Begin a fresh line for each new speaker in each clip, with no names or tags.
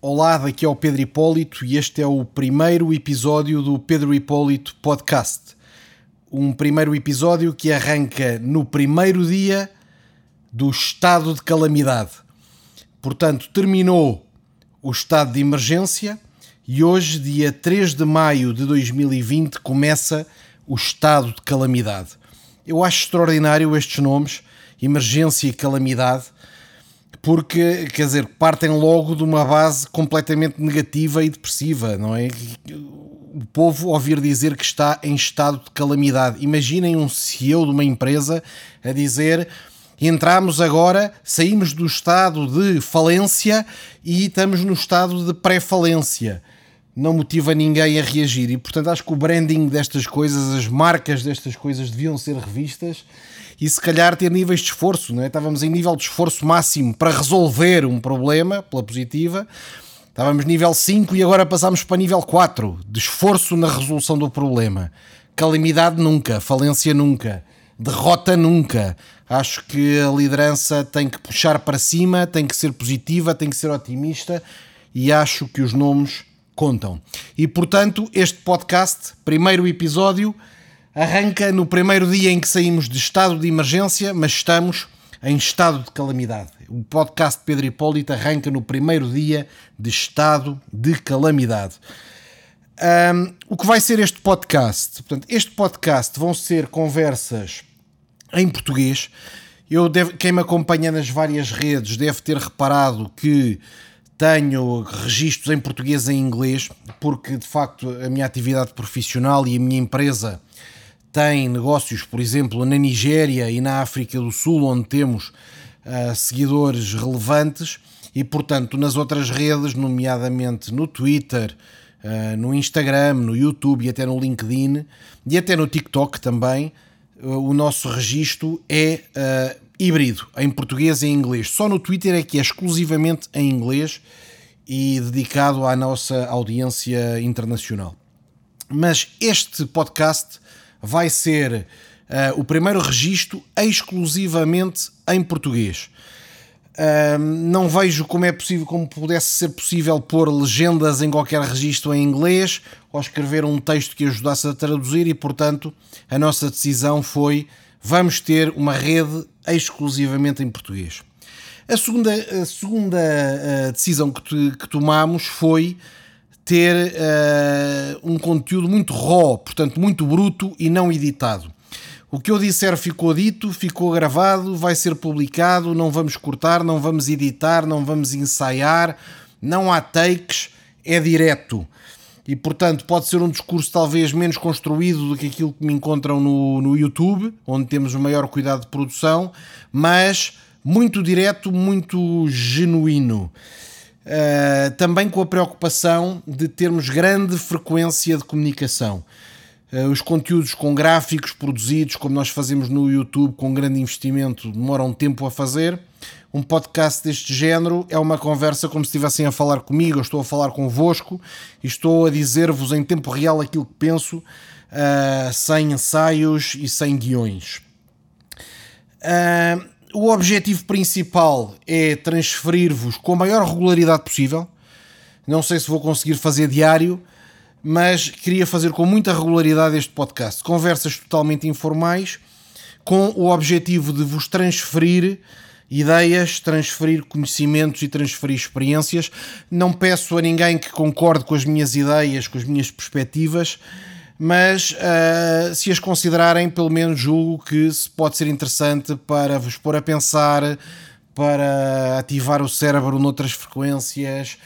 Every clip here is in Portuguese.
Olá, daqui é o Pedro Hipólito e este é o primeiro episódio do Pedro Hipólito Podcast. Um primeiro episódio que arranca no primeiro dia do estado de calamidade. Portanto, terminou o estado de emergência e hoje, dia 3 de maio de 2020, começa o estado de calamidade. Eu acho extraordinário estes nomes, emergência e calamidade porque, quer dizer, partem logo de uma base completamente negativa e depressiva, não é? O povo ouvir dizer que está em estado de calamidade. Imaginem um CEO de uma empresa a dizer entramos agora, saímos do estado de falência e estamos no estado de pré-falência. Não motiva ninguém a reagir e, portanto, acho que o branding destas coisas, as marcas destas coisas deviam ser revistas e se calhar ter níveis de esforço, não é? Estávamos em nível de esforço máximo para resolver um problema, pela positiva. Estávamos nível 5 e agora passamos para nível 4, de esforço na resolução do problema. Calamidade nunca, falência nunca, derrota nunca. Acho que a liderança tem que puxar para cima, tem que ser positiva, tem que ser otimista e acho que os nomes contam. E portanto, este podcast, primeiro episódio, arranca no primeiro dia em que saímos de estado de emergência, mas estamos em estado de calamidade. O podcast Pedro Hipólito arranca no primeiro dia de estado de calamidade. Um, o que vai ser este podcast? Portanto, este podcast vão ser conversas em português. Eu quem me acompanha nas várias redes deve ter reparado que tenho registros em português e em inglês, porque de facto a minha atividade profissional e a minha empresa tem negócios, por exemplo, na Nigéria e na África do Sul, onde temos uh, seguidores relevantes, e portanto nas outras redes, nomeadamente no Twitter, uh, no Instagram, no YouTube e até no LinkedIn e até no TikTok também, uh, o nosso registro é híbrido, em português e em inglês. Só no Twitter é que é exclusivamente em inglês e dedicado à nossa audiência internacional. Mas este podcast vai ser uh, o primeiro registro exclusivamente em português. Uh, não vejo como é possível, como pudesse ser possível pôr legendas em qualquer registro em inglês ou escrever um texto que ajudasse a traduzir e, portanto, a nossa decisão foi vamos ter uma rede exclusivamente em português. A segunda, a segunda uh, decisão que, que tomamos foi ter uh, um conteúdo muito raw, portanto muito bruto e não editado. O que eu disser ficou dito, ficou gravado, vai ser publicado, não vamos cortar, não vamos editar, não vamos ensaiar, não há takes, é direto. E portanto pode ser um discurso talvez menos construído do que aquilo que me encontram no, no YouTube, onde temos o maior cuidado de produção, mas muito direto, muito genuíno. Uh, também com a preocupação de termos grande frequência de comunicação. Uh, os conteúdos com gráficos produzidos, como nós fazemos no YouTube, com grande investimento, demoram tempo a fazer. Um podcast deste género é uma conversa como se estivessem a falar comigo, eu estou a falar convosco e estou a dizer-vos em tempo real aquilo que penso, uh, sem ensaios e sem guiões. Uh, o objetivo principal é transferir-vos com a maior regularidade possível. Não sei se vou conseguir fazer diário, mas queria fazer com muita regularidade este podcast. Conversas totalmente informais, com o objetivo de vos transferir ideias, transferir conhecimentos e transferir experiências. Não peço a ninguém que concorde com as minhas ideias, com as minhas perspectivas mas uh, se as considerarem, pelo menos julgo que pode ser interessante para vos pôr a pensar, para ativar o cérebro noutras frequências,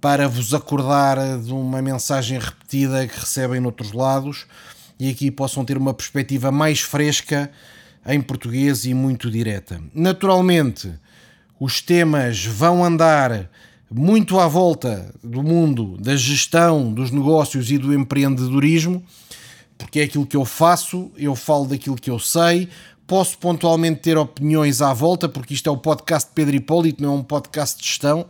para vos acordar de uma mensagem repetida que recebem noutros lados e aqui possam ter uma perspectiva mais fresca em português e muito direta. Naturalmente, os temas vão andar muito à volta do mundo da gestão dos negócios e do empreendedorismo, porque é aquilo que eu faço, eu falo daquilo que eu sei, posso pontualmente ter opiniões à volta, porque isto é o podcast de Pedro Hipólito, não é um podcast de gestão,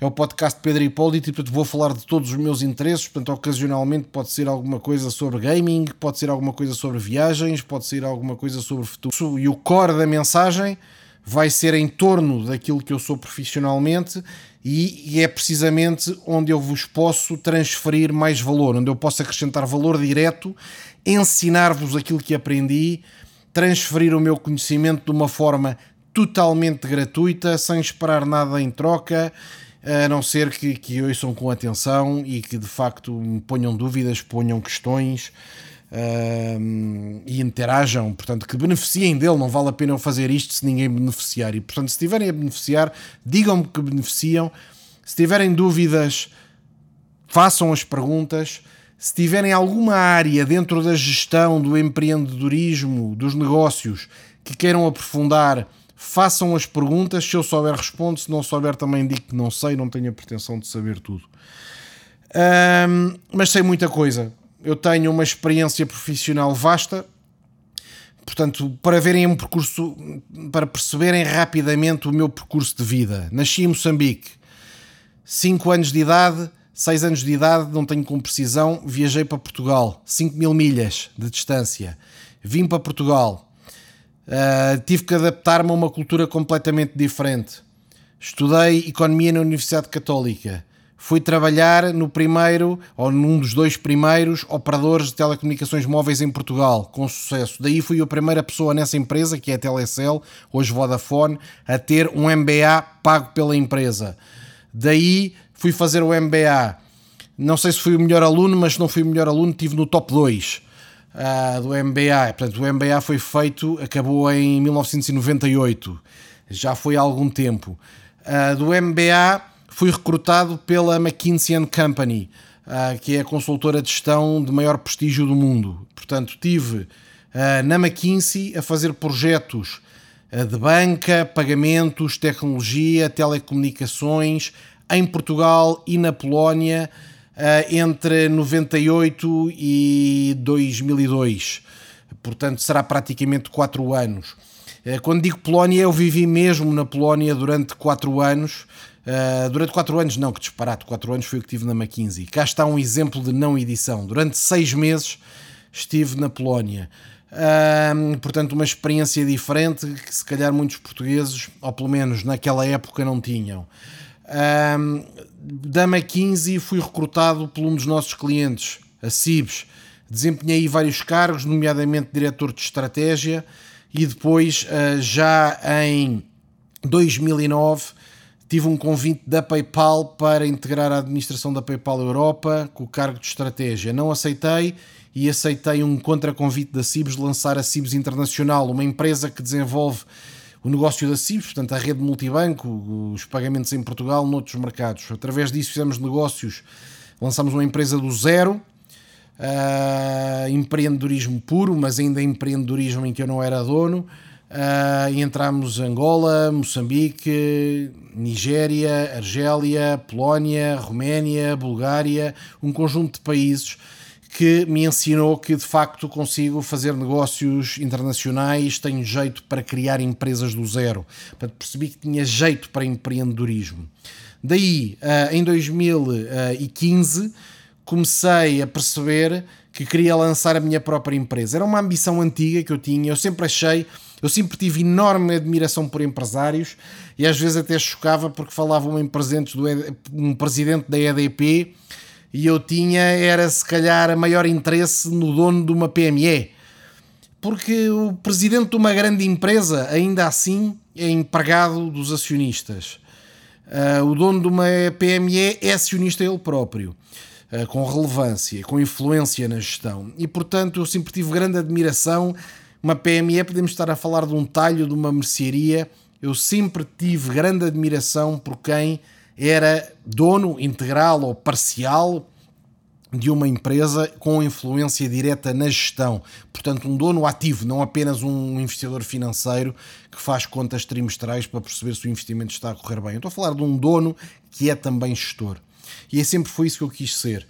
é o podcast de Pedro Hipólito e portanto vou falar de todos os meus interesses, portanto ocasionalmente pode ser alguma coisa sobre gaming, pode ser alguma coisa sobre viagens, pode ser alguma coisa sobre futuro. E o core da mensagem vai ser em torno daquilo que eu sou profissionalmente e, é precisamente onde eu vos posso transferir mais valor, onde eu posso acrescentar valor direto, ensinar-vos aquilo que aprendi, transferir o meu conhecimento de uma forma totalmente gratuita, sem esperar nada em troca, a não ser que, que ouçam com atenção e que de facto me ponham dúvidas, ponham questões e interajam, portanto, que beneficiem dele. Não vale a pena eu fazer isto se ninguém beneficiar. E portanto, se estiverem a beneficiar, digam-me que beneficiam. Se tiverem dúvidas, façam as perguntas. Se tiverem alguma área dentro da gestão, do empreendedorismo, dos negócios que queiram aprofundar, façam as perguntas. Se eu souber, respondo. Se não souber, também digo que não sei, não tenho a pretensão de saber tudo. Um, mas sei muita coisa eu tenho uma experiência profissional vasta, portanto, para verem um percurso, para perceberem rapidamente o meu percurso de vida. Nasci em Moçambique, 5 anos de idade, 6 anos de idade, não tenho com precisão, viajei para Portugal, 5 mil milhas de distância. Vim para Portugal, uh, tive que adaptar-me a uma cultura completamente diferente. Estudei Economia na Universidade Católica fui trabalhar no primeiro, ou num dos dois primeiros operadores de telecomunicações móveis em Portugal, com sucesso. Daí fui a primeira pessoa nessa empresa, que é a Telecel, hoje Vodafone, a ter um MBA pago pela empresa. Daí fui fazer o MBA. Não sei se fui o melhor aluno, mas se não fui o melhor aluno, estive no top 2 uh, ah, do MBA. Portanto, o MBA foi feito, acabou em 1998. Já foi há algum tempo. Uh, do MBA fui recrutado pela McKinsey Company, uh, que é a consultora de gestão de maior prestígio do mundo. Portanto, tive uh, na McKinsey a fazer projetos uh, de banca, pagamentos, tecnologia, telecomunicações em Portugal e na Polónia entre 98 e 2002. Portanto, será praticamente 4 anos. Quando digo Polónia, eu vivi mesmo na Polónia durante 4 anos. Uh, durante 4 anos, não, que disparate, 4 anos foi o que tive na McKinsey. Cá está um exemplo de não edição. Durante 6 meses estive na Polónia. Uh, portanto, uma experiência diferente que se calhar muitos portugueses, ou pelo menos naquela época, não tinham. Uh, da McKinsey fui recrutado por um dos nossos clientes, a Cibes. Desempenhei vários cargos, nomeadamente diretor de estratégia, e depois, já em 2009, tive um convite da PayPal para integrar a administração da PayPal Europa com o cargo de estratégia. Não aceitei e aceitei um contra-convite da Cibes de lançar a Cibes Internacional, uma empresa que desenvolve o negócio da Cibes, portanto a rede multibanco, os pagamentos em Portugal, noutros mercados. Através disso fizemos negócios, lançamos uma empresa do zero, uh, empreendedorismo puro, mas ainda empreendedorismo em que eu não era dono. Uh, entramos Angola, Moçambique, Nigéria, Argélia, Polónia, Roménia, Bulgária, um conjunto de países que me ensinou que de facto consigo fazer negócios internacionais, tenho jeito para criar empresas do zero. Portanto, percebi que tinha jeito para empreendedorismo. Daí, uh, em 2015, comecei a perceber que queria lançar a minha própria empresa. Era uma ambição antiga que eu tinha, eu sempre achei eu sempre tive enorme admiração por empresários e às vezes até chocava porque falavam em presentes do um presidente da EDP e eu tinha, era se calhar, a maior interesse no dono de uma PME. Porque o presidente de uma grande empresa, ainda assim, é empregado dos acionistas. Uh, o dono de uma PME é acionista ele próprio, com relevância, com influência na gestão. E, portanto, eu sempre tive grande admiração uma PME, podemos estar a falar de um talho, de uma mercearia. Eu sempre tive grande admiração por quem era dono integral ou parcial de uma empresa com influência direta na gestão. Portanto, um dono ativo, não apenas um investidor financeiro que faz contas trimestrais para perceber se o investimento está a correr bem. Eu estou a falar de um dono que é também gestor. E é sempre foi isso que eu quis ser.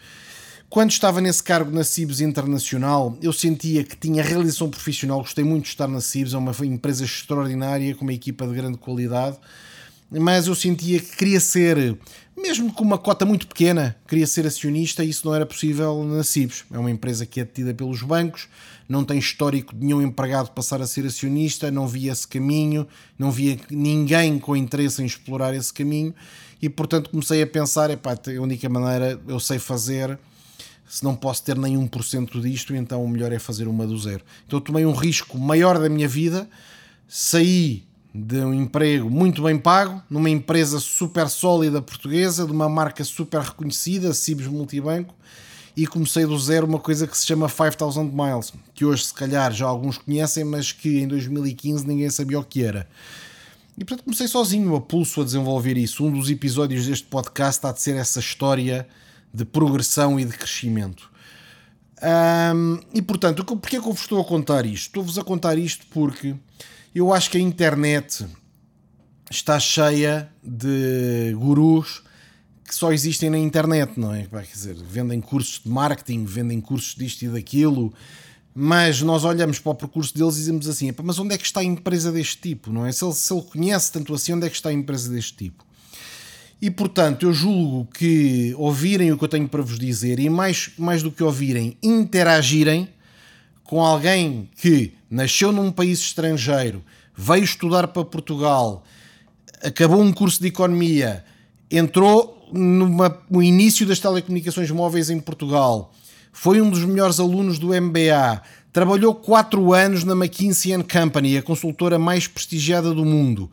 Quando estava nesse cargo na Cibes Internacional, eu sentia que tinha realização profissional, gostei muito de estar na Cibes, é uma empresa extraordinária, com uma equipa de grande qualidade, mas eu sentia que queria ser, mesmo com uma cota muito pequena, queria ser acionista e isso não era possível na Cibes. É uma empresa que é detida pelos bancos, não tem histórico de nenhum empregado passar a ser acionista, não via esse caminho, não via ninguém com interesse em explorar esse caminho e portanto comecei a pensar, epá, a única maneira eu sei fazer se não posso ter nenhum por cento disto, então o melhor é fazer uma do zero. Então tomei um risco maior da minha vida, saí de um emprego muito bem pago, numa empresa super sólida portuguesa, de uma marca super reconhecida, Cibes Multibanco, e comecei do zero uma coisa que se chama 5000 Miles, que hoje se calhar já alguns conhecem, mas que em 2015 ninguém sabia o que era. E portanto comecei sozinho a pulso a desenvolver isso. Um dos episódios deste podcast há de ser essa história de progressão e de crescimento. E portanto, porquê é que eu vos estou a contar isto? Estou-vos a contar isto porque eu acho que a internet está cheia de gurus que só existem na internet, não é? Quer dizer, vendem cursos de marketing, vendem cursos disto e daquilo, mas nós olhamos para o percurso deles e dizemos assim: mas onde é que está a empresa deste tipo? Não é? Se ele, se ele conhece tanto assim, onde é que está a empresa deste tipo? E portanto, eu julgo que ouvirem o que eu tenho para vos dizer e mais, mais do que ouvirem, interagirem com alguém que nasceu num país estrangeiro, veio estudar para Portugal, acabou um curso de economia, entrou numa, no início das telecomunicações móveis em Portugal, foi um dos melhores alunos do MBA, trabalhou 4 anos na McKinsey Company, a consultora mais prestigiada do mundo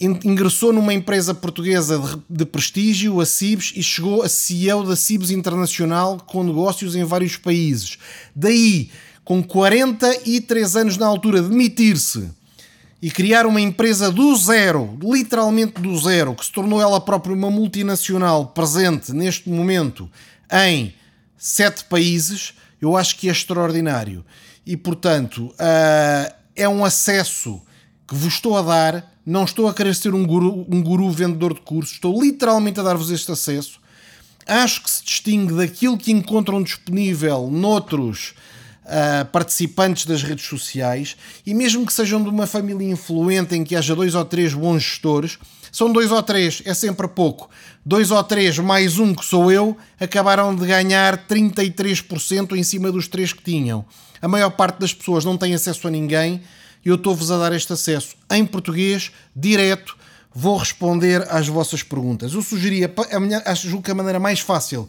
ingressou numa empresa portuguesa de, prestígio, a Cibes, e chegou a CEO da Cibes Internacional com negócios em vários países. Daí, com 43 anos na altura, demitir-se e criar uma empresa do zero, literalmente do zero, que se tornou ela própria uma multinacional presente neste momento em sete países, eu acho que é extraordinário. E, portanto, uh, é um acesso que vos estou a dar não estou a querer ser um guru, um guru vendedor de cursos, estou literalmente a dar-vos este acesso. Acho que se distingue daquilo que encontram disponível noutros uh, participantes das redes sociais e mesmo que sejam de uma família influente em que haja dois ou três bons gestores, são dois ou três, é sempre pouco. Dois ou três mais um que sou eu acabaram de ganhar 33% em cima dos três que tinham. A maior parte das pessoas não tem acesso a ninguém eu estou-vos a dar este acesso em português, direto, vou responder às vossas perguntas. Eu sugeria, acho que a maneira mais fácil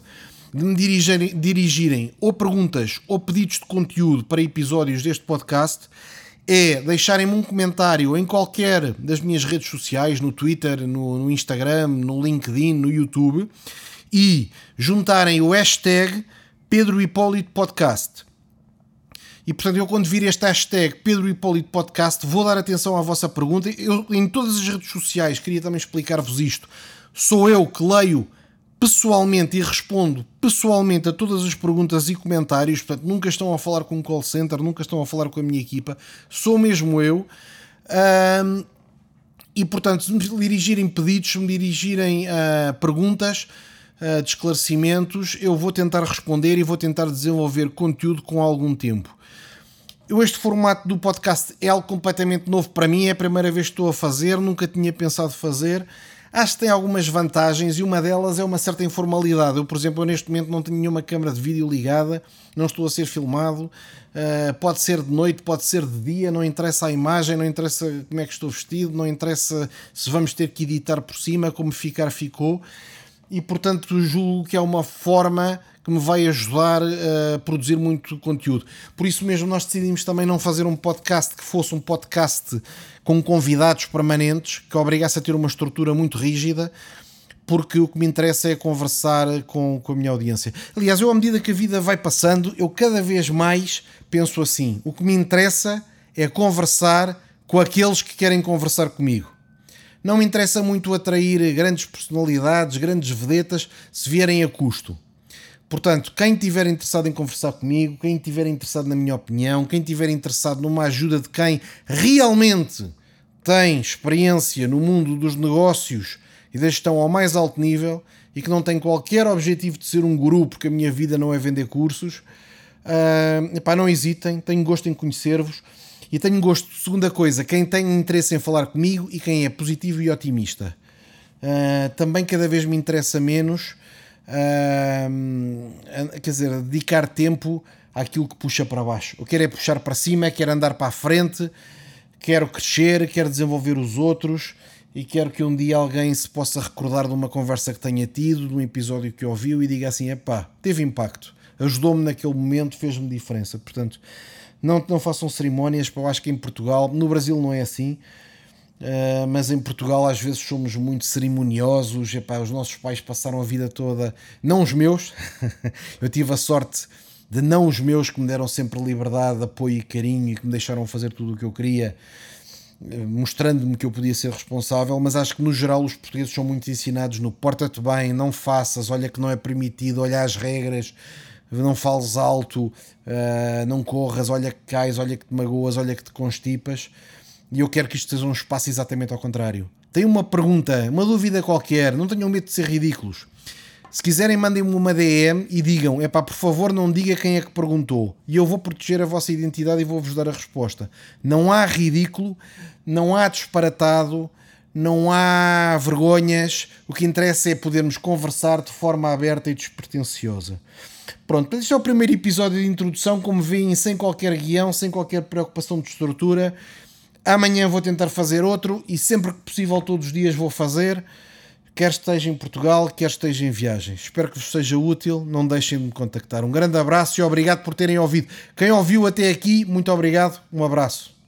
de me dirigirem, dirigirem ou perguntas ou pedidos de conteúdo para episódios deste podcast é deixarem-me um comentário em qualquer das minhas redes sociais, no Twitter, no, no Instagram, no LinkedIn, no YouTube e juntarem o hashtag Pedro Hipólito Podcast. E portanto, eu quando vir este hashtag Pedro Hipólito Podcast, vou dar atenção à vossa pergunta. Eu, em todas as redes sociais, queria também explicar-vos isto. Sou eu que leio pessoalmente e respondo pessoalmente a todas as perguntas e comentários. Portanto, nunca estão a falar com um call center, nunca estão a falar com a minha equipa. Sou mesmo eu. Um, e portanto, se me dirigirem pedidos, se me dirigirem uh, perguntas uh, de esclarecimentos, eu vou tentar responder e vou tentar desenvolver conteúdo com algum tempo. Eu este formato do podcast é algo completamente novo para mim, é a primeira vez que estou a fazer, nunca tinha pensado fazer. Acho que tem algumas vantagens e uma delas é uma certa informalidade. Eu, por exemplo, eu neste momento não tenho nenhuma câmara de vídeo ligada, não estou a ser filmado. Uh, pode ser de noite, pode ser de dia, não interessa a imagem, não interessa como é que estou vestido, não interessa se vamos ter que editar por cima, como ficar ficou. E portanto julgo que é uma forma que me vai ajudar a produzir muito conteúdo. Por isso mesmo nós decidimos também não fazer um podcast que fosse um podcast com convidados permanentes, que obrigasse a ter uma estrutura muito rígida, porque o que me interessa é conversar com, com a minha audiência. Aliás, eu à medida que a vida vai passando, eu cada vez mais penso assim: o que me interessa é conversar com aqueles que querem conversar comigo. Não me interessa muito atrair grandes personalidades, grandes vedetas, se vierem a custo. Portanto, quem estiver interessado em conversar comigo, quem estiver interessado na minha opinião, quem estiver interessado numa ajuda de quem realmente tem experiência no mundo dos negócios e da gestão ao mais alto nível e que não tem qualquer objetivo de ser um guru, porque a minha vida não é vender cursos, uh, epá, não hesitem, tenho gosto em conhecer-vos e tenho gosto, segunda coisa, quem tem interesse em falar comigo e quem é positivo e otimista. uh, também cada vez me interessa menos, uh, quer dizer, dedicar tempo àquilo que puxa para baixo. Eu quero é puxar para cima, quero andar para a frente, quero crescer, quero desenvolver os outros e quero que um dia alguém se possa recordar de uma conversa que tenha tido, de um episódio que ouviu e diga assim: epá, teve impacto, ajudou-me naquele momento, fez-me diferença. Portanto, não, não façam cerimónias, eu acho que em Portugal, no Brasil não é assim. Uh, mas em Portugal às vezes somos muito cerimoniosos. Epá, os nossos pais passaram a vida toda, não os meus, eu tive a sorte de não os meus que me deram sempre liberdade, apoio e carinho e que me deixaram fazer tudo o que eu queria, eh, mostrando-me que eu podia ser responsável. Mas acho que no geral os portugueses são muito ensinados no porta-te bem, não faças, olha que não é permitido, olha as regras, não fales alto, uh, não corras, olha que cais, olha que te magoas, olha que te constipas e eu quero que isto seja um espaço exatamente ao contrário. Tenho uma pergunta, uma dúvida qualquer, não tenham medo de ser ridículos. Se quiserem, mandem-me uma DM e digam: é pá, por favor, não diga quem é que perguntou. E eu vou proteger a vossa identidade e vou-vos dar a resposta. Não há ridículo, não há disparatado, não há vergonhas. O que interessa é podermos conversar de forma aberta e despretensiosa. Pronto, este é o primeiro episódio de introdução, como veem, sem qualquer guião, sem qualquer preocupação de estrutura. Amanhã vou tentar fazer outro e sempre que possível, todos os dias vou fazer, quer esteja em Portugal, quer esteja em viagem. Espero que vos seja útil. Não deixem de me contactar. Um grande abraço e obrigado por terem ouvido. Quem ouviu até aqui, muito obrigado. Um abraço.